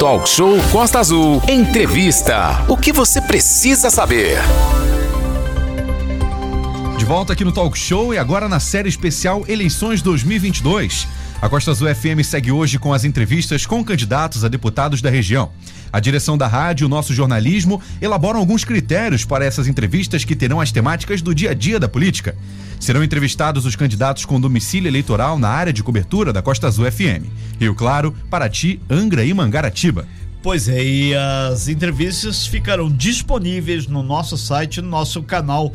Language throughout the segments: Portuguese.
Talk Show Costa Azul. Entrevista. O que você precisa saber? De volta aqui no Talk Show e agora na série especial Eleições 2022. A Costa Azul FM segue hoje com as entrevistas com candidatos a deputados da região. A direção da rádio e o nosso jornalismo elaboram alguns critérios para essas entrevistas que terão as temáticas do dia a dia da política. Serão entrevistados os candidatos com domicílio eleitoral na área de cobertura da Costa Azul FM. Rio Claro, Paraty, Angra e Mangaratiba. Pois é, e as entrevistas ficarão disponíveis no nosso site, no nosso canal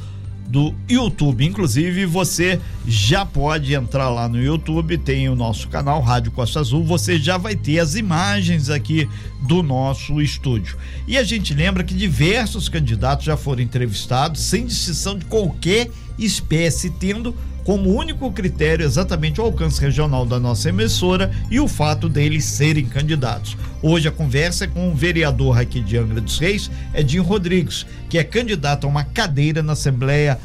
do YouTube. Inclusive, você já pode entrar lá no YouTube, tem o nosso canal Rádio Costa Azul, você já vai ter as imagens aqui do nosso estúdio. E a gente lembra que diversos candidatos já foram entrevistados sem distinção de qualquer espécie, tendo como único critério exatamente o alcance regional da nossa emissora e o fato deles serem candidatos. Hoje a conversa é com o vereador aqui de Angra dos Reis, Edinho Rodrigues, que é candidato a uma cadeira na Assembleia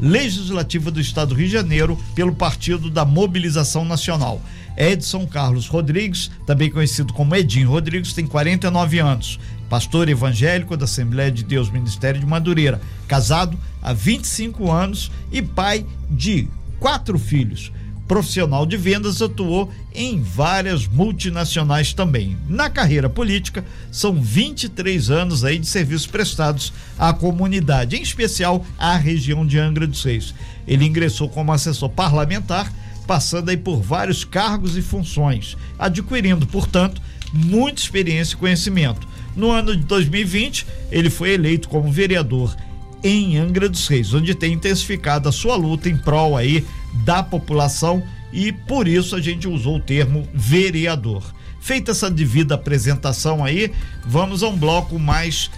Legislativa do Estado do Rio de Janeiro pelo Partido da Mobilização Nacional. Edson Carlos Rodrigues, também conhecido como Edinho Rodrigues, tem 49 anos. Pastor evangélico da Assembleia de Deus Ministério de Madureira, casado há 25 anos e pai de quatro filhos. Profissional de vendas, atuou em várias multinacionais também. Na carreira política, são 23 anos aí de serviços prestados à comunidade, em especial à região de Angra dos Reis. Ele ingressou como assessor parlamentar, passando aí por vários cargos e funções, adquirindo, portanto, muita experiência e conhecimento. No ano de 2020, ele foi eleito como vereador em Angra dos Reis, onde tem intensificado a sua luta em prol aí da população e por isso a gente usou o termo vereador. Feita essa devida apresentação aí, vamos a um bloco mais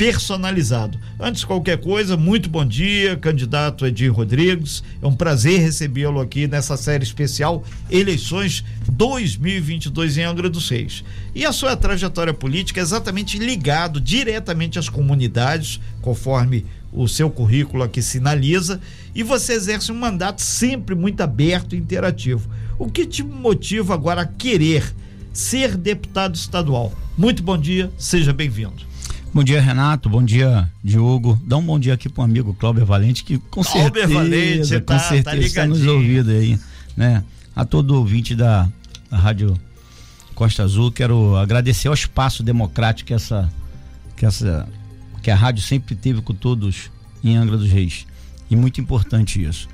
personalizado. Antes de qualquer coisa, muito bom dia, candidato Edir Rodrigues. É um prazer recebê-lo aqui nessa série especial Eleições 2022 em Angra dos Reis. E a sua trajetória política é exatamente ligado diretamente às comunidades, conforme o seu currículo aqui sinaliza, e você exerce um mandato sempre muito aberto e interativo. O que te motiva agora a querer ser deputado estadual? Muito bom dia, seja bem-vindo. Bom dia, Renato. Bom dia, Diogo. Dá um bom dia aqui pro amigo Cláudio Valente, que com Cláudio certeza, Valente, tá, com certeza tá está nos ouvindo aí, né? A todo ouvinte da, da Rádio Costa Azul, quero agradecer ao espaço democrático que essa, que essa, que a rádio sempre teve com todos em Angra dos Reis. E muito importante isso.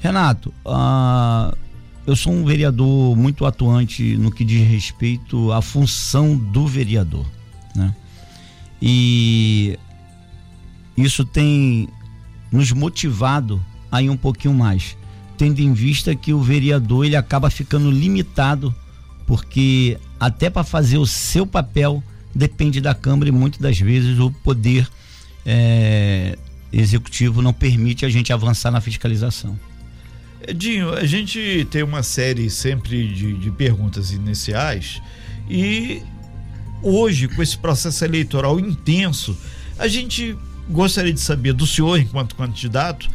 Renato, uh, eu sou um vereador muito atuante no que diz respeito à função do vereador, né? E isso tem nos motivado a ir um pouquinho mais, tendo em vista que o vereador ele acaba ficando limitado, porque até para fazer o seu papel depende da Câmara e muitas das vezes o poder é, executivo não permite a gente avançar na fiscalização. Edinho, a gente tem uma série sempre de, de perguntas iniciais e hoje, com esse processo eleitoral intenso, a gente gostaria de saber do senhor, enquanto candidato,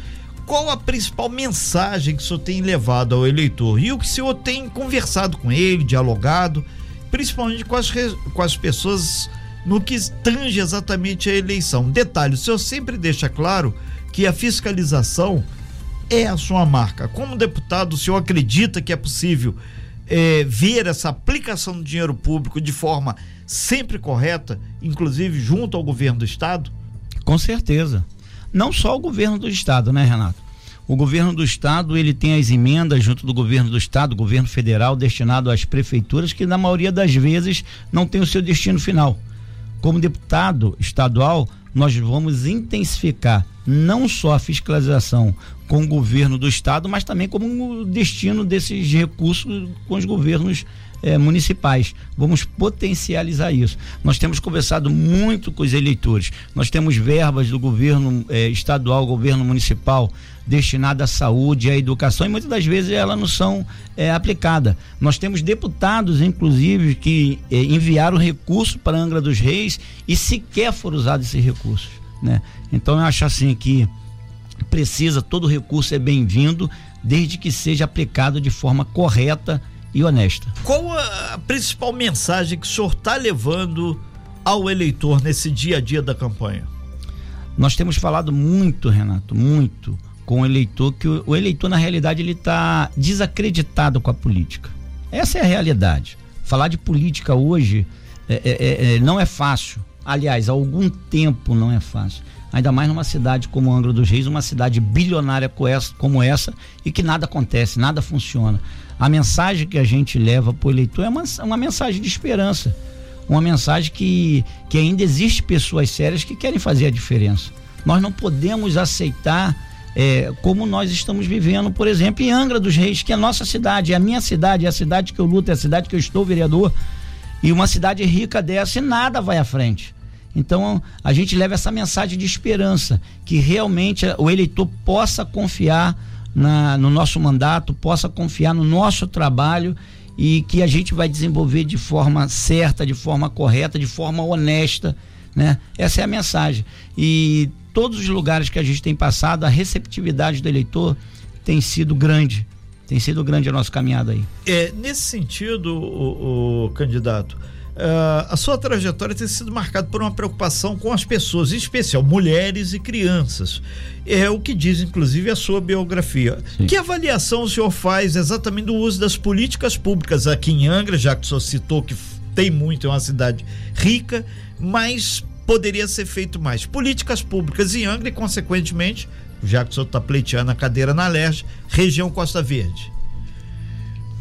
qual a principal mensagem que o senhor tem levado ao eleitor e o que o senhor tem conversado com ele, dialogado, principalmente com as, com as pessoas no que tange exatamente a eleição. Detalhe: o senhor sempre deixa claro que a fiscalização é a sua marca. Como deputado, o senhor acredita que é possível é, ver essa aplicação do dinheiro público de forma sempre correta, inclusive junto ao governo do estado? Com certeza. Não só o governo do estado, né, Renato? O governo do estado, ele tem as emendas junto do governo do estado, governo federal destinado às prefeituras que na maioria das vezes não tem o seu destino final. Como deputado estadual, nós vamos intensificar não só a fiscalização com o governo do estado, mas também como o destino desses recursos com os governos eh, municipais. Vamos potencializar isso. Nós temos conversado muito com os eleitores. Nós temos verbas do governo eh, estadual, governo municipal destinada à saúde à educação e muitas das vezes elas não são é, aplicadas. Nós temos deputados, inclusive, que é, enviaram recurso para Angra dos Reis e sequer foram usados esses recursos. Né? Então eu acho assim que precisa, todo recurso é bem-vindo, desde que seja aplicado de forma correta e honesta. Qual a principal mensagem que o senhor está levando ao eleitor nesse dia a dia da campanha? Nós temos falado muito, Renato, muito com o eleitor, que o, o eleitor, na realidade, ele está desacreditado com a política. Essa é a realidade. Falar de política hoje é, é, é, é não é fácil. Aliás, há algum tempo não é fácil. Ainda mais numa cidade como Angra dos Reis, uma cidade bilionária como essa, e que nada acontece, nada funciona. A mensagem que a gente leva para o eleitor é uma, uma mensagem de esperança uma mensagem que, que ainda existe pessoas sérias que querem fazer a diferença. Nós não podemos aceitar é, como nós estamos vivendo, por exemplo, em Angra dos Reis, que é a nossa cidade, é a minha cidade, é a cidade que eu luto, é a cidade que eu estou vereador, e uma cidade rica dessa e nada vai à frente. Então a gente leva essa mensagem de esperança, que realmente o eleitor possa confiar na, no nosso mandato, possa confiar no nosso trabalho e que a gente vai desenvolver de forma certa, de forma correta, de forma honesta, né? Essa é a mensagem. E todos os lugares que a gente tem passado, a receptividade do eleitor tem sido grande. Tem sido grande a nossa caminhada aí. É, nesse sentido, o, o candidato, Uh, a sua trajetória tem sido marcada por uma preocupação com as pessoas, em especial mulheres e crianças. É o que diz, inclusive, a sua biografia. Sim. Que avaliação o senhor faz exatamente do uso das políticas públicas aqui em Angra, já que o senhor citou que tem muito, é uma cidade rica, mas poderia ser feito mais. Políticas públicas em Angra e, consequentemente, já que o senhor está pleiteando a cadeira na LERJ, região Costa Verde.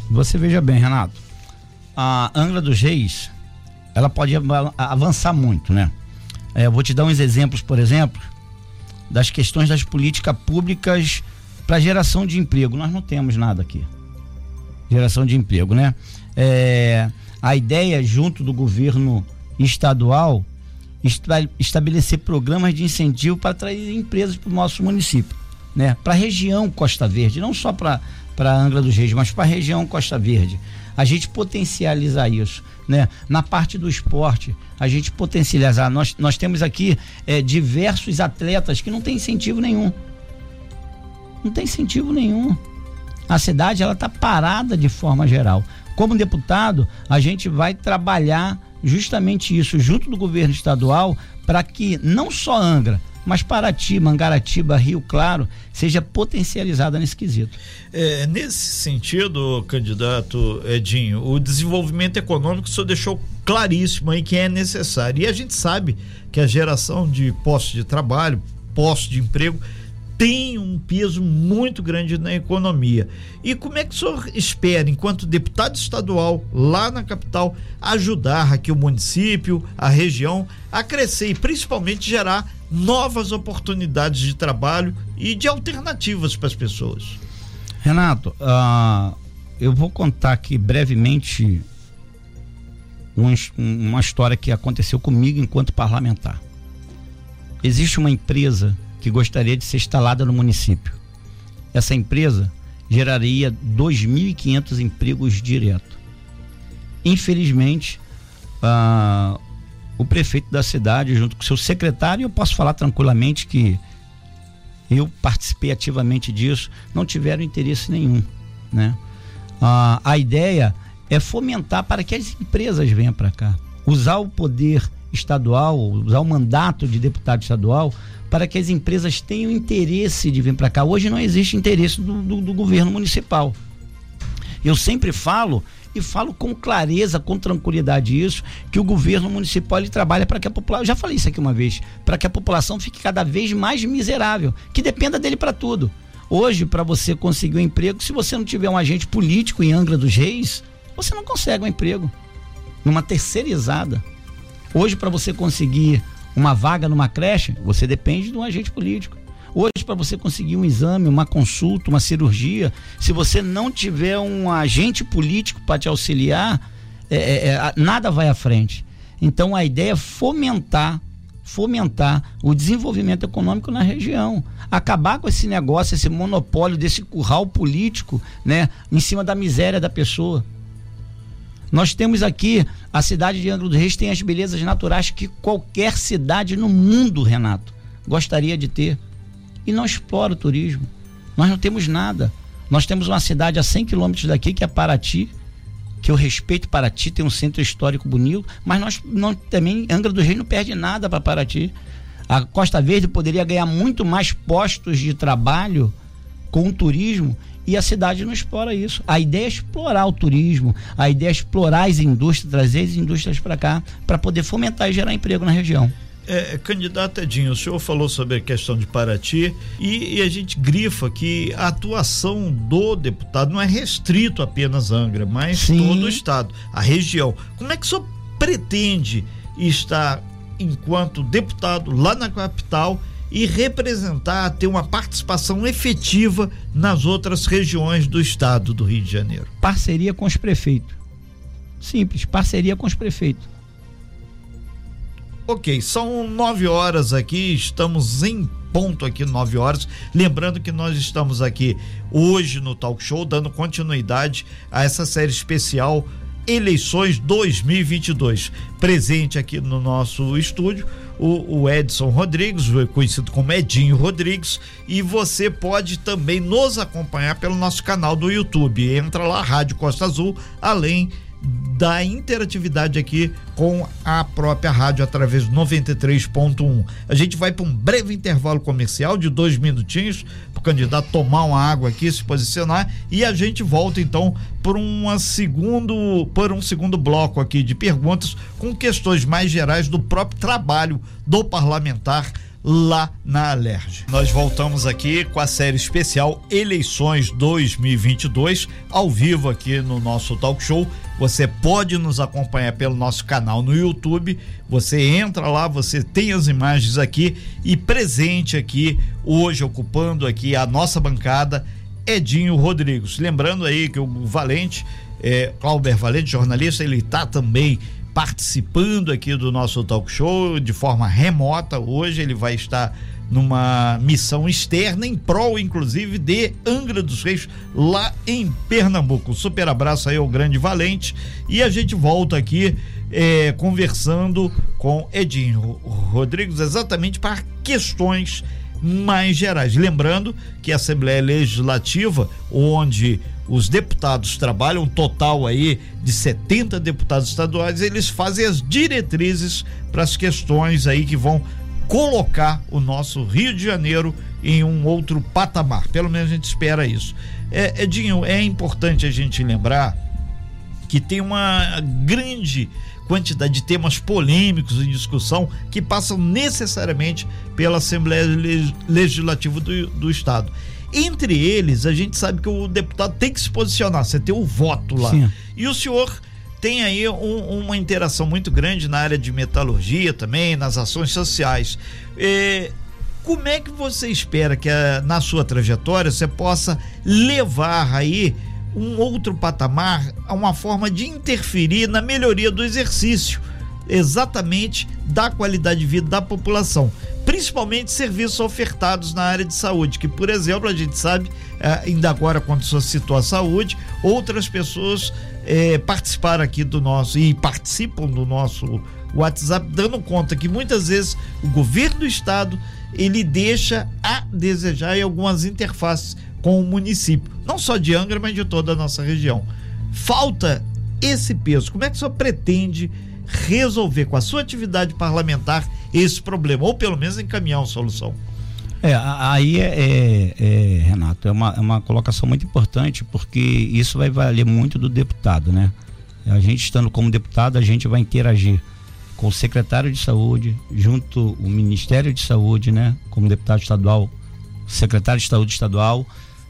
Você veja bem, Renato. A Angra dos Reis ela pode avançar muito, né? É, eu vou te dar uns exemplos, por exemplo, das questões das políticas públicas para geração de emprego. Nós não temos nada aqui. Geração de emprego, né? É, a ideia, junto do governo estadual, estabelecer programas de incentivo para atrair empresas para o nosso município, né? Para a região Costa Verde, não só para para Angra dos Reis, mas para a região Costa Verde. A gente potencializar isso né? Na parte do esporte, a gente potencializar. Nós, nós temos aqui é, diversos atletas que não tem incentivo nenhum. Não tem incentivo nenhum. A cidade ela está parada de forma geral. Como deputado, a gente vai trabalhar justamente isso junto do governo estadual para que não só Angra, mas Paraty, Mangaratiba, Rio Claro seja potencializada nesse quesito. É, nesse sentido, candidato Edinho, o desenvolvimento econômico o senhor deixou claríssimo aí que é necessário. E a gente sabe que a geração de postos de trabalho, postos de emprego, tem um peso muito grande na economia. E como é que o senhor espera, enquanto deputado estadual lá na capital, ajudar aqui o município, a região a crescer e principalmente gerar novas oportunidades de trabalho e de alternativas para as pessoas? Renato, uh, eu vou contar aqui brevemente um, uma história que aconteceu comigo enquanto parlamentar. Existe uma empresa que gostaria de ser instalada no município. Essa empresa geraria 2.500 empregos direto. Infelizmente, ah, o prefeito da cidade, junto com seu secretário, eu posso falar tranquilamente que eu participei ativamente disso, não tiveram interesse nenhum, né? Ah, a ideia é fomentar para que as empresas venham para cá, usar o poder estadual, usar o mandato de deputado estadual para que as empresas tenham interesse de vir para cá. Hoje não existe interesse do, do, do, governo municipal. Eu sempre falo e falo com clareza, com tranquilidade isso, que o governo municipal ele trabalha para que a população, já falei isso aqui uma vez, para que a população fique cada vez mais miserável, que dependa dele para tudo. Hoje, para você conseguir um emprego, se você não tiver um agente político em Angra dos Reis, você não consegue um emprego numa terceirizada. Hoje, para você conseguir uma vaga numa creche, você depende de um agente político. Hoje, para você conseguir um exame, uma consulta, uma cirurgia, se você não tiver um agente político para te auxiliar, é, é, é nada vai à frente. Então, a ideia é fomentar fomentar o desenvolvimento econômico na região, acabar com esse negócio, esse monopólio desse curral político, né, em cima da miséria da pessoa. Nós temos aqui a cidade de Angra dos Reis tem as belezas naturais que qualquer cidade no mundo, Renato, gostaria de ter. E não explora o turismo. Nós não temos nada. Nós temos uma cidade a 100 quilômetros daqui, que é Paraty, que eu respeito Paraty, tem um centro histórico bonito, mas nós não, também, Angra do Reis não perde nada para Paraty. A Costa Verde poderia ganhar muito mais postos de trabalho com o turismo e a cidade não explora isso. A ideia é explorar o turismo, a ideia é explorar as indústrias, trazer as indústrias para cá, para poder fomentar e gerar emprego na região. É, candidato Edinho, o senhor falou sobre a questão de Paraty e, e, a gente grifa que a atuação do deputado não é restrito apenas Angra, mas Sim. todo o estado, a região. Como é que o senhor pretende estar enquanto deputado lá na capital e representar, ter uma participação efetiva nas outras regiões do estado do Rio de Janeiro? Parceria com os prefeitos. Simples, parceria com os prefeitos. Ok, são nove horas aqui, estamos em ponto aqui, nove horas. Lembrando que nós estamos aqui hoje no Talk Show, dando continuidade a essa série especial Eleições 2022. Presente aqui no nosso estúdio, o, o, Edson Rodrigues, conhecido como Edinho Rodrigues, e você pode também nos acompanhar pelo nosso canal do YouTube. Entra lá, Rádio Costa Azul, além da interatividade aqui com a própria rádio através do 93.1. A gente vai para um breve intervalo comercial de dois minutinhos para o candidato tomar uma água aqui, se posicionar e a gente volta então por uma segundo por um segundo bloco aqui de perguntas com questões mais gerais do próprio trabalho do parlamentar lá na Alerj. Nós voltamos aqui com a série especial Eleições 2022, ao vivo aqui no nosso talk show. Você pode nos acompanhar pelo nosso canal no YouTube. Você entra lá, você tem as imagens aqui e presente aqui hoje ocupando aqui a nossa bancada Edinho Rodrigues. Lembrando aí que o Valente, é, Clauber Valente, jornalista, ele está também participando aqui do nosso talk show de forma remota. Hoje ele vai estar numa missão externa em prol, inclusive, de Angra dos Reis, lá em Pernambuco. super abraço aí ao grande Valente. E a gente volta aqui é, conversando com Edinho Rodrigues exatamente para questões mais gerais. Lembrando que a Assembleia Legislativa, onde os deputados trabalham, um total aí de 70 deputados estaduais, eles fazem as diretrizes para as questões aí que vão colocar o nosso Rio de Janeiro em um outro patamar. Pelo menos a gente espera isso. É, Edinho, é importante a gente lembrar que tem uma grande quantidade de temas polêmicos em discussão que passam necessariamente pela Assembleia Legislativa do, do Estado. Entre eles, a gente sabe que o deputado tem que se posicionar, você tem o voto lá. Sim. E o senhor tem aí um, uma interação muito grande na área de metalurgia também, nas ações sociais. É, como é que você espera que a, na sua trajetória você possa levar aí um outro patamar, a uma forma de interferir na melhoria do exercício exatamente da qualidade de vida da população? principalmente serviços ofertados na área de saúde, que, por exemplo, a gente sabe, é, ainda agora, quando você citou a saúde, outras pessoas é, participaram aqui do nosso e participam do nosso WhatsApp, dando conta que muitas vezes o governo do estado ele deixa a desejar em algumas interfaces com o município, não só de Angra, mas de toda a nossa região. Falta esse peso. Como é que o senhor pretende resolver com a sua atividade parlamentar esse problema, ou pelo menos encaminhar uma solução. É, aí é, é, é, Renato, é uma, é uma colocação muito importante, porque isso vai valer muito do deputado, né? A gente estando como deputado, a gente vai interagir com o secretário de saúde, junto o Ministério de Saúde, né? Como deputado estadual, secretário de saúde estadual,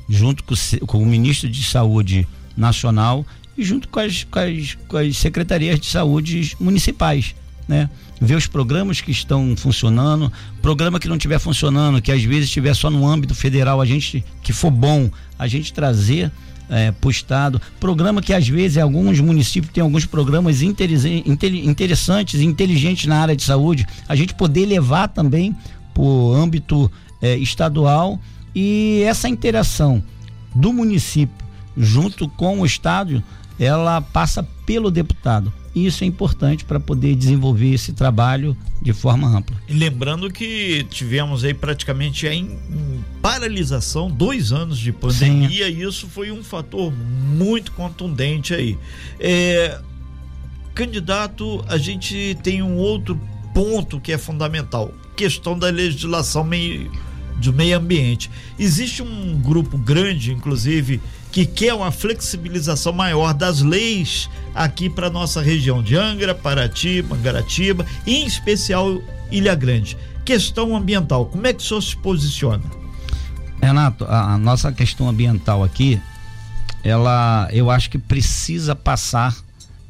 junto com, com o ministro de saúde nacional junto com as, com as, com as secretarias de saúde municipais, né? Ver os programas que estão funcionando, programa que não estiver funcionando, que às vezes estiver só no âmbito federal, a gente que for bom, a gente trazer é, para o estado. Programa que às vezes alguns municípios têm alguns programas interessantes inteligentes na área de saúde, a gente poder levar também para o âmbito é, estadual e essa interação do município junto com o estado ela passa pelo deputado. E isso é importante para poder desenvolver esse trabalho de forma ampla. E lembrando que tivemos aí praticamente em paralisação, dois anos de pandemia, Sim. e isso foi um fator muito contundente aí. É, candidato, a gente tem um outro ponto que é fundamental: questão da legislação meio, do meio ambiente. Existe um grupo grande, inclusive, que quer uma flexibilização maior das leis aqui para nossa região de Angra, Paraty, Mangaratiba, em especial Ilha Grande. Questão ambiental, como é que o senhor se posiciona? Renato, a, a nossa questão ambiental aqui, ela, eu acho que precisa passar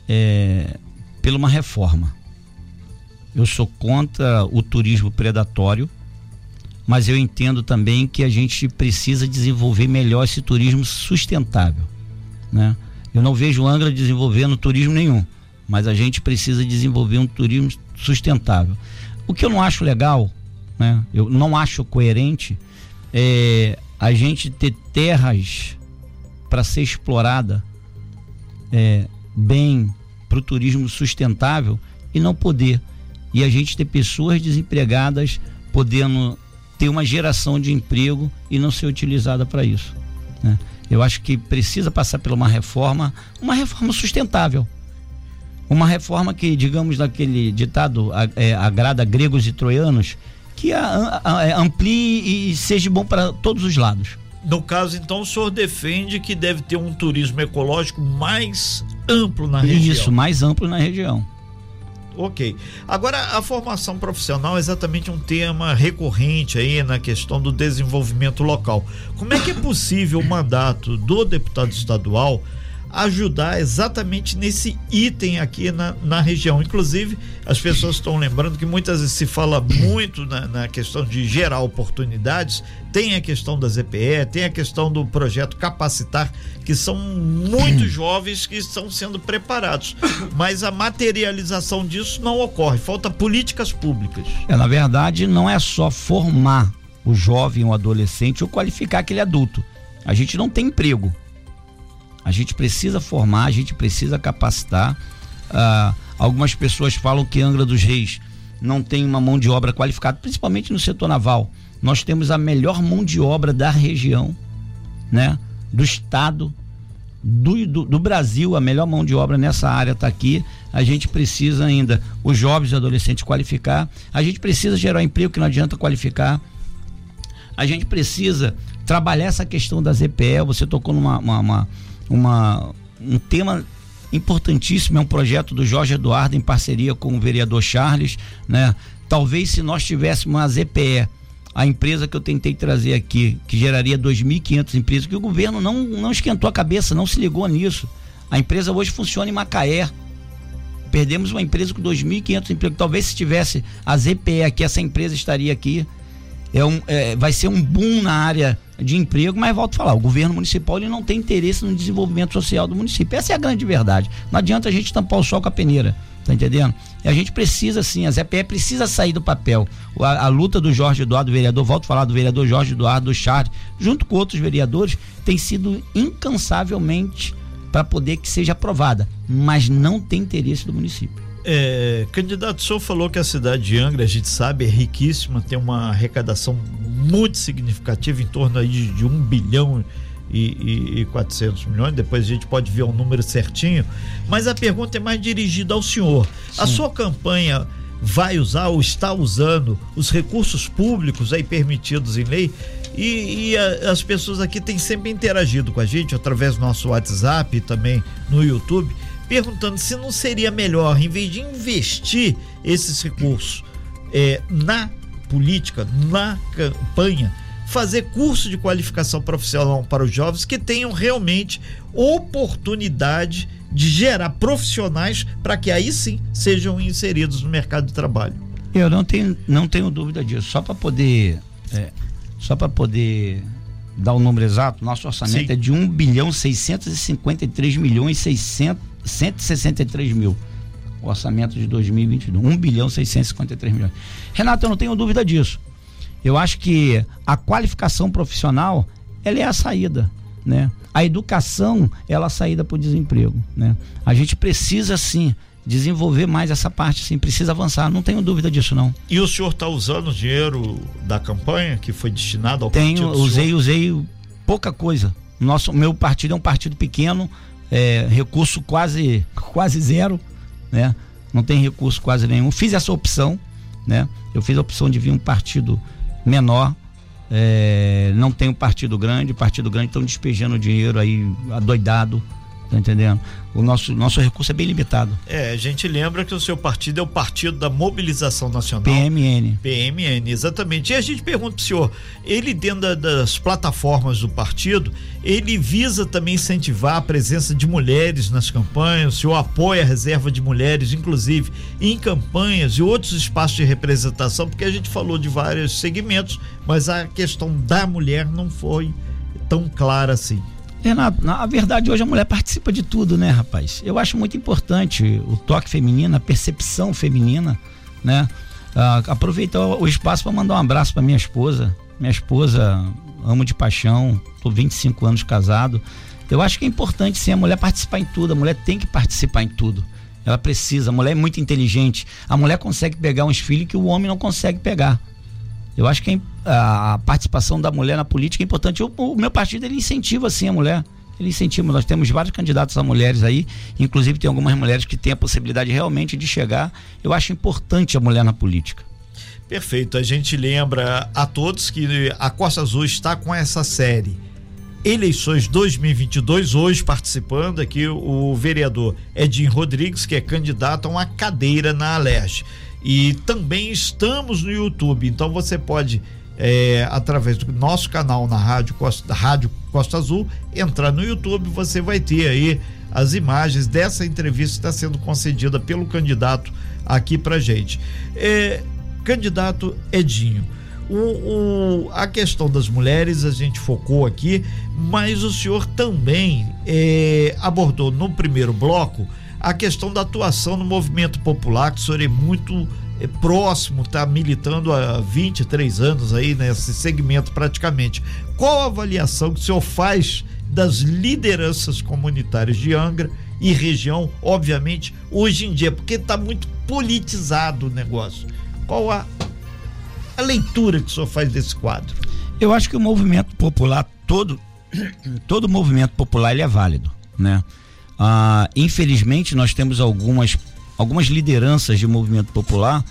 é, por uma reforma. Eu sou contra o turismo predatório, mas eu entendo também que a gente precisa desenvolver melhor esse turismo sustentável, né? Eu não vejo Angra desenvolvendo turismo nenhum, mas a gente precisa desenvolver um turismo sustentável. O que eu não acho legal, né? Eu não acho coerente é a gente ter terras para ser explorada é, bem para o turismo sustentável e não poder. E a gente ter pessoas desempregadas podendo ter uma geração de emprego e não ser utilizada para isso. Né? Eu acho que precisa passar por uma reforma, uma reforma sustentável. Uma reforma que, digamos, naquele ditado, é, agrada gregos e troianos, que a, a, a, é, amplie e seja bom para todos os lados. No caso, então, o senhor defende que deve ter um turismo ecológico mais amplo na região. Isso, mais amplo na região. Ok. Agora, a formação profissional é exatamente um tema recorrente aí na questão do desenvolvimento local. Como é que é possível o mandato do deputado estadual ajudar exatamente nesse item aqui na, na região. Inclusive, as pessoas estão lembrando que muitas vezes se fala muito na, na, questão de gerar oportunidades, tem a questão da ZPE, tem a questão do projeto Capacitar, que são muitos jovens que estão sendo preparados, mas a materialização disso não ocorre, falta políticas públicas. É, na verdade, não é só formar o jovem, o adolescente ou qualificar aquele adulto. A gente não tem emprego. A gente precisa formar, a gente precisa capacitar. Ah, algumas pessoas falam que Angra dos Reis não tem uma mão de obra qualificada, principalmente no setor naval. Nós temos a melhor mão de obra da região, né? Do estado, do, do, do Brasil, a melhor mão de obra nessa área está aqui. A gente precisa ainda, os jovens e adolescentes qualificar. A gente precisa gerar emprego que não adianta qualificar. A gente precisa trabalhar essa questão da ZPE. Você tocou numa uma, uma uma, um tema importantíssimo, é um projeto do Jorge Eduardo em parceria com o vereador Charles, né? Talvez se nós tivéssemos uma ZPE, a empresa que eu tentei trazer aqui, que geraria 2.500 empregos, que o governo não, não esquentou a cabeça, não se ligou nisso. A empresa hoje funciona em Macaé. Perdemos uma empresa com 2.500 empregos. Talvez se tivesse a ZPE aqui, essa empresa estaria aqui. É um, é, vai ser um boom na área de emprego, mas volto a falar, o governo municipal ele não tem interesse no desenvolvimento social do município. Essa é a grande verdade. Não adianta a gente tampar o sol com a peneira. Tá entendendo? E a gente precisa sim, a ZPE precisa sair do papel. A, a, luta do Jorge Eduardo, vereador, volto a falar do vereador Jorge Eduardo, do Charles, junto com outros vereadores, tem sido incansavelmente para poder que seja aprovada, mas não tem interesse do município. É, candidato, o senhor falou que a cidade de Angra, a gente sabe, é riquíssima, tem uma arrecadação muito significativa, em torno aí de, de 1 bilhão e, e, e 400 milhões. Depois a gente pode ver o número certinho. Mas a pergunta é mais dirigida ao senhor. Sim. A sua campanha vai usar ou está usando os recursos públicos aí permitidos em lei? E, e a, as pessoas aqui têm sempre interagido com a gente através do nosso WhatsApp e também no YouTube perguntando se não seria melhor, em vez de investir esses recursos é, na política, na campanha, fazer curso de qualificação profissional para os jovens que tenham realmente oportunidade de gerar profissionais para que aí sim sejam inseridos no mercado de trabalho. Eu não tenho, não tenho dúvida disso. Só para poder, é, só para poder dar o número exato, nosso orçamento sim. é de 1 bilhão 653 milhões 600 163 mil. O orçamento de 2022, 1 bilhão 653 milhões. Renato, eu não tenho dúvida disso. Eu acho que a qualificação profissional, ela é a saída, né? A educação, ela é a saída para o desemprego, né? A gente precisa sim desenvolver mais essa parte, sim, precisa avançar, não tenho dúvida disso não. E o senhor está usando o dinheiro da campanha que foi destinado ao Tenho, partido? Usei, usei pouca coisa. Nosso, meu partido é um partido pequeno, é, recurso quase, quase zero, né? Não tem recurso quase nenhum. Fiz essa opção, né? Eu fiz a opção de vir um partido menor, é, não tem partido grande, partido grande estão despejando dinheiro aí adoidado, Tá entendendo? O nosso, nosso recurso é bem limitado. É, a gente lembra que o seu partido é o Partido da Mobilização Nacional. PMN. PMN, exatamente. E a gente pergunta pro senhor, ele dentro das plataformas do partido, ele visa também incentivar a presença de mulheres nas campanhas, o senhor apoia a reserva de mulheres, inclusive em campanhas e outros espaços de representação, porque a gente falou de vários segmentos, mas a questão da mulher não foi tão clara assim. Renato, na verdade hoje a mulher participa de tudo, né, rapaz? Eu acho muito importante o toque feminino, a percepção feminina, né? Ah, aproveito o espaço para mandar um abraço para minha esposa. Minha esposa, amo de paixão, tô 25 anos casado. Eu acho que é importante sim a mulher participar em tudo, a mulher tem que participar em tudo. Ela precisa, a mulher é muito inteligente. A mulher consegue pegar uns filhos que o homem não consegue pegar. Eu acho que a participação da mulher na política é importante. O, o meu partido ele incentiva assim a mulher. Ele incentiva. Nós temos vários candidatos a mulheres aí, inclusive tem algumas mulheres que têm a possibilidade realmente de chegar. Eu acho importante a mulher na política. Perfeito. A gente lembra a todos que a Costa Azul está com essa série. Eleições 2022, hoje participando aqui o vereador Edinho Rodrigues, que é candidato a uma cadeira na Alerj. E também estamos no YouTube, então você pode, é, através do nosso canal na Rádio Costa, Rádio Costa Azul, entrar no YouTube, você vai ter aí as imagens dessa entrevista que está sendo concedida pelo candidato aqui pra gente. É, candidato Edinho. O, o, a questão das mulheres a gente focou aqui, mas o senhor também é, abordou no primeiro bloco a questão da atuação no movimento popular, que o senhor é muito é, próximo, está militando há 23 anos aí nesse segmento praticamente. Qual a avaliação que o senhor faz das lideranças comunitárias de Angra e região, obviamente, hoje em dia, porque está muito politizado o negócio. Qual a, a leitura que o senhor faz desse quadro? Eu acho que o movimento popular todo, todo movimento popular ele é válido, né? Ah, infelizmente, nós temos algumas, algumas lideranças de movimento popular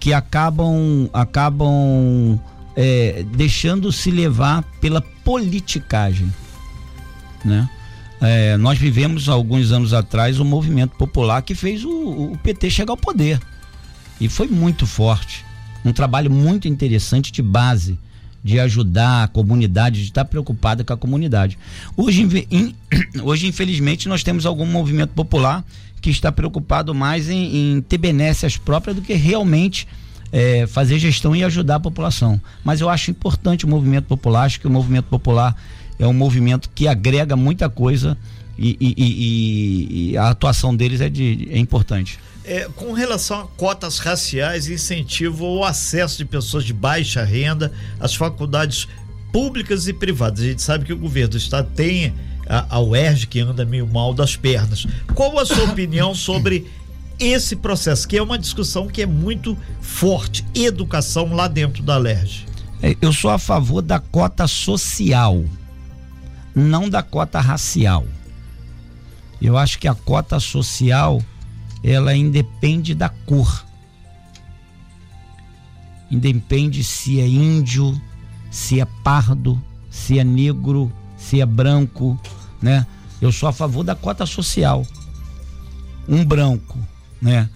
que acabam, acabam é, deixando se levar pela politicagem. Né? É, nós vivemos alguns anos atrás um movimento popular que fez o, o PT chegar ao poder. E foi muito forte. Um trabalho muito interessante de base de ajudar a comunidade, de estar preocupada com a comunidade. Hoje, hoje infelizmente, nós temos algum movimento popular que está preocupado mais em, em ter benécias próprias do que realmente é, fazer gestão e ajudar a população. Mas eu acho importante o movimento popular, acho que o movimento popular é um movimento que agrega muita coisa e, e, e, e a atuação deles é, de, é importante. É, com relação a cotas raciais, incentivo o acesso de pessoas de baixa renda às faculdades públicas e privadas. A gente sabe que o governo do estado tem a, a UERJ que anda meio mal das pernas. Qual a sua opinião sobre esse processo, que é uma discussão que é muito forte, educação lá dentro da LERJ? É, eu sou a favor da cota social, não da cota racial. Eu acho que a cota social ela independe da cor. Independe se é índio, se é pardo, se é negro, se é branco, né? Eu sou a favor da cota social. Um branco, né?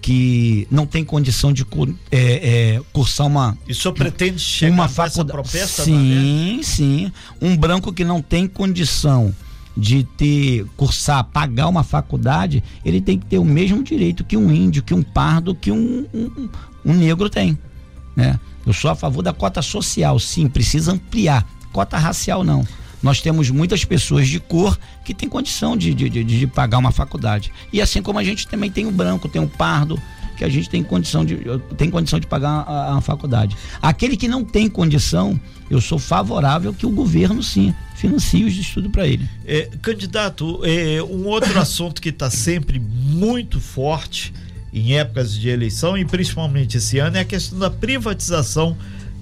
Que não tem condição de é, é, cursar uma. E só pretende chegar uma faculdade. Sim, sim. Um branco que não tem condição de ter cursar, pagar uma faculdade, ele tem que ter o mesmo direito que um índio, que um pardo, que um, um, um negro tem. Né? Eu sou a favor da cota social, sim, precisa ampliar. Cota racial não. Nós temos muitas pessoas de cor que têm condição de, de, de, de pagar uma faculdade. E assim como a gente também tem o branco, tem o pardo, que a gente tem condição de, tem condição de pagar a, a faculdade. Aquele que não tem condição, eu sou favorável que o governo sim financie os estudos para ele. É, candidato, é, um outro assunto que está sempre muito forte em épocas de eleição e principalmente esse ano é a questão da privatização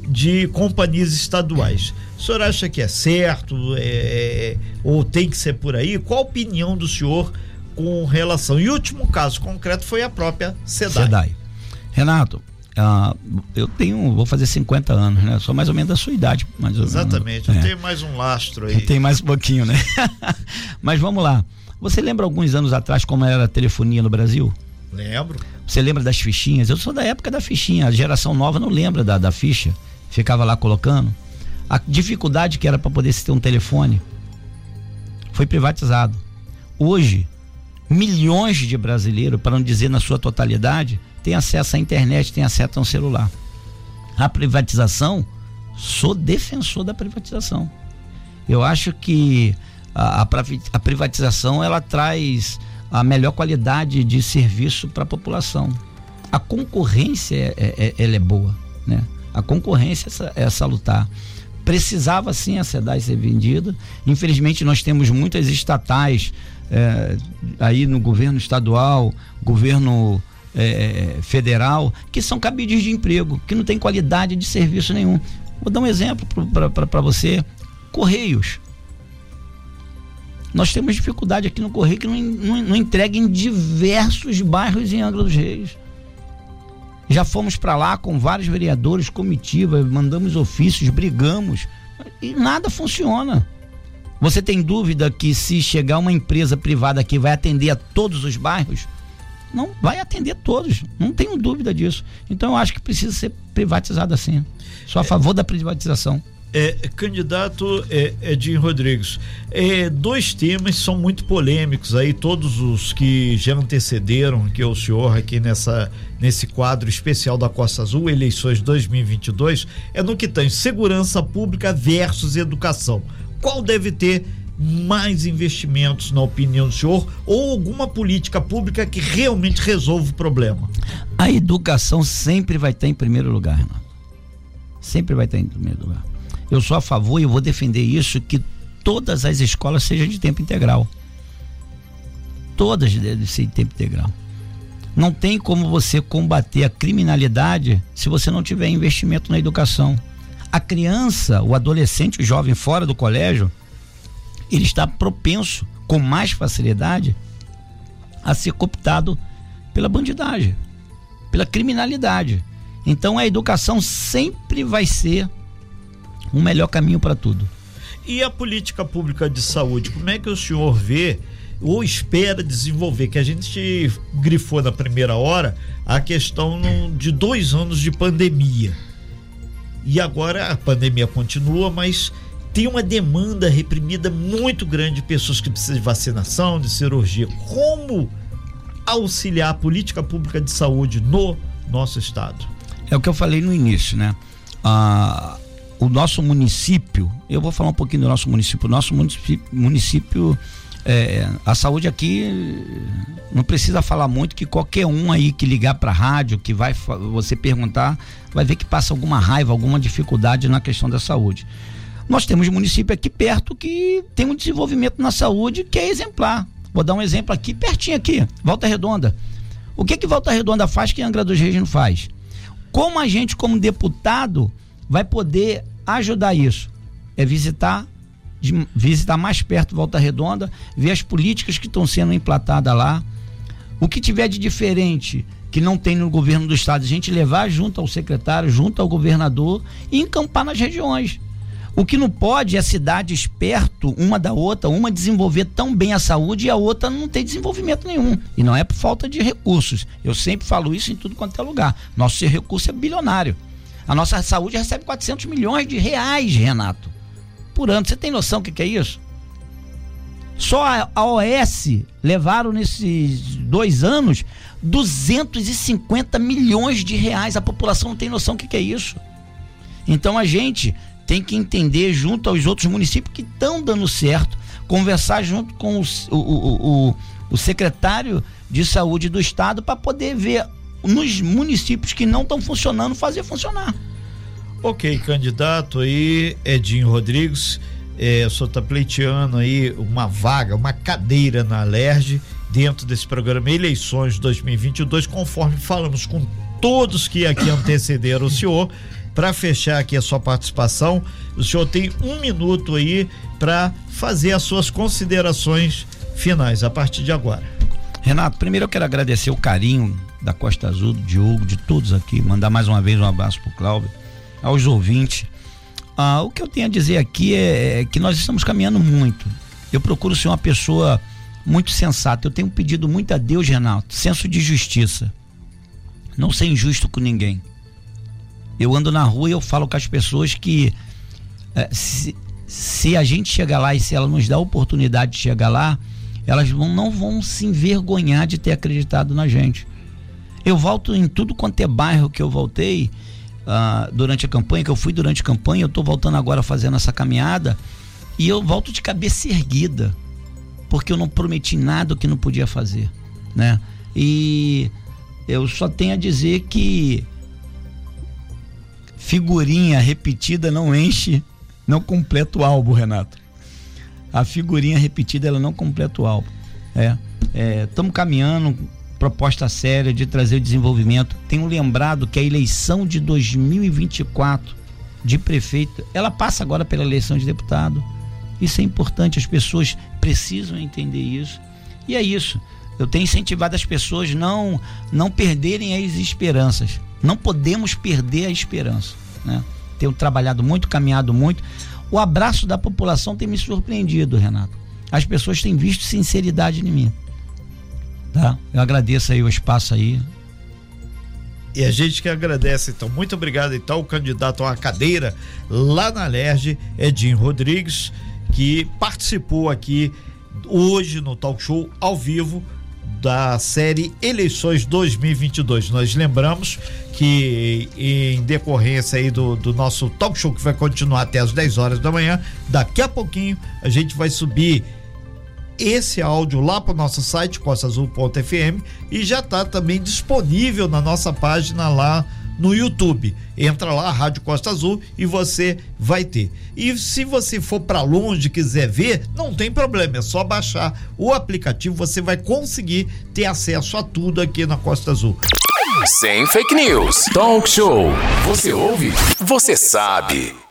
de companhias estaduais. O senhor acha que é certo é, é, ou tem que ser por aí? Qual a opinião do senhor com relação? E o último caso concreto foi a própria SEDAI. SEDAI. Renato, uh, eu tenho, vou fazer 50 anos, né? Sou mais ou menos da sua idade. Mais Exatamente, menos, eu é. tenho mais um lastro aí. Tem mais um pouquinho, né? Mas vamos lá. Você lembra alguns anos atrás como era a telefonia no Brasil? Lembro. Você lembra das fichinhas? Eu sou da época da fichinha. A geração nova não lembra da, da ficha. Ficava lá colocando. A dificuldade que era para poder se ter um telefone foi privatizado. Hoje, milhões de brasileiros, para não dizer na sua totalidade, têm acesso à internet, têm acesso a um celular. A privatização, sou defensor da privatização. Eu acho que a, a, a privatização ela traz a melhor qualidade de serviço para a população. A concorrência é, é, é, ela é boa, né? A concorrência é, é salutar. Precisava sim a SEDAI ser vendida. Infelizmente nós temos muitas estatais é, aí no governo estadual, governo é, federal, que são cabides de emprego, que não tem qualidade de serviço nenhum. Vou dar um exemplo para você: Correios. Nós temos dificuldade aqui no Correio que não, não, não entrega em diversos bairros em Angra dos Reis. Já fomos para lá com vários vereadores, comitiva, mandamos ofícios, brigamos e nada funciona. Você tem dúvida que se chegar uma empresa privada aqui vai atender a todos os bairros? Não vai atender todos, não tenho dúvida disso. Então eu acho que precisa ser privatizado assim. Sou a favor da privatização. É, candidato é, Edinho Rodrigues, é, dois temas são muito polêmicos aí, todos os que já antecederam que o senhor aqui nessa, nesse quadro especial da Costa Azul, eleições 2022, é no que tem segurança pública versus educação. Qual deve ter mais investimentos, na opinião do senhor, ou alguma política pública que realmente resolva o problema? A educação sempre vai estar em primeiro lugar, Renato. Sempre vai estar em primeiro lugar eu sou a favor e vou defender isso que todas as escolas sejam de tempo integral. Todas devem ser de tempo integral. Não tem como você combater a criminalidade se você não tiver investimento na educação. A criança, o adolescente, o jovem fora do colégio, ele está propenso com mais facilidade a ser cooptado pela bandidagem, pela criminalidade. Então a educação sempre vai ser um melhor caminho para tudo. E a política pública de saúde, como é que o senhor vê ou espera desenvolver? Que a gente grifou na primeira hora a questão de dois anos de pandemia. E agora a pandemia continua, mas tem uma demanda reprimida muito grande de pessoas que precisam de vacinação, de cirurgia. Como auxiliar a política pública de saúde no nosso estado? É o que eu falei no início, né? Ah, o nosso município, eu vou falar um pouquinho do nosso município, o nosso município, município é, a saúde aqui não precisa falar muito que qualquer um aí que ligar para a rádio, que vai você perguntar, vai ver que passa alguma raiva, alguma dificuldade na questão da saúde. Nós temos município aqui perto que tem um desenvolvimento na saúde que é exemplar. Vou dar um exemplo aqui, pertinho aqui, Volta Redonda. O que que Volta Redonda faz que Angra dos Reis não faz? Como a gente, como deputado, vai poder ajudar isso? É visitar de, visitar mais perto Volta Redonda, ver as políticas que estão sendo implantadas lá. O que tiver de diferente que não tem no governo do estado, a gente levar junto ao secretário, junto ao governador e encampar nas regiões. O que não pode é cidades perto uma da outra, uma desenvolver tão bem a saúde e a outra não ter desenvolvimento nenhum. E não é por falta de recursos. Eu sempre falo isso em tudo quanto é lugar. Nosso recurso é bilionário. A nossa saúde recebe 400 milhões de reais, Renato, por ano. Você tem noção do que, que é isso? Só a OS levaram nesses dois anos 250 milhões de reais. A população não tem noção do que, que é isso. Então a gente tem que entender junto aos outros municípios que estão dando certo, conversar junto com o, o, o, o secretário de saúde do estado para poder ver nos municípios que não estão funcionando, fazer funcionar. Ok, candidato aí, Edinho Rodrigues, é, o senhor está pleiteando aí uma vaga, uma cadeira na Alerj dentro desse programa Eleições 2022, conforme falamos com todos que aqui antecederam o senhor. Para fechar aqui a sua participação, o senhor tem um minuto aí para fazer as suas considerações finais a partir de agora. Renato, primeiro eu quero agradecer o carinho da Costa Azul, do Diogo, de todos aqui, mandar mais uma vez um abraço pro Cláudio, aos ouvintes. Ah, o que eu tenho a dizer aqui é, é que nós estamos caminhando muito. Eu procuro ser uma pessoa muito sensata. Eu tenho pedido muito a Deus, Renato, senso de justiça. Não ser injusto com ninguém. Eu ando na rua e eu falo com as pessoas que é, se, se, a gente chegar lá e se ela nos dá a oportunidade de chegar lá, elas vão, não vão se envergonhar de ter acreditado na gente. Eu volto em tudo quanto é bairro que eu voltei uh, durante a campanha, que eu fui durante a campanha, eu estou voltando agora fazendo essa caminhada e eu volto de cabeça erguida, porque eu não prometi nada que não podia fazer, né? E eu só tenho a dizer que figurinha repetida não enche, não completa o álbum, Renato. A figurinha repetida ela não completa o álbum. É, estamos é, caminhando proposta séria de trazer o desenvolvimento. Tenho lembrado que a eleição de 2024 de prefeito, ela passa agora pela eleição de deputado. Isso é importante, as pessoas precisam entender isso. E é isso. Eu tenho incentivado as pessoas não não perderem as esperanças. Não podemos perder a esperança, né? Tenho trabalhado muito, caminhado muito. O abraço da população tem me surpreendido, Renato. As pessoas têm visto sinceridade em mim. Tá? Eu agradeço aí o espaço aí. E a gente que agradece, então. Muito obrigado, então, o candidato a uma cadeira lá na Lerge, Edinho Rodrigues, que participou aqui hoje no talk show ao vivo da série Eleições 2022. Nós lembramos que em decorrência aí do, do nosso talk show que vai continuar até as 10 horas da manhã, daqui a pouquinho a gente vai subir esse áudio lá para o nosso site costaazul.fm e já está também disponível na nossa página lá no YouTube. Entra lá, Rádio Costa Azul, e você vai ter. E se você for para longe quiser ver, não tem problema, é só baixar o aplicativo, você vai conseguir ter acesso a tudo aqui na Costa Azul. Sem fake news. Talk show. Você ouve? Você sabe.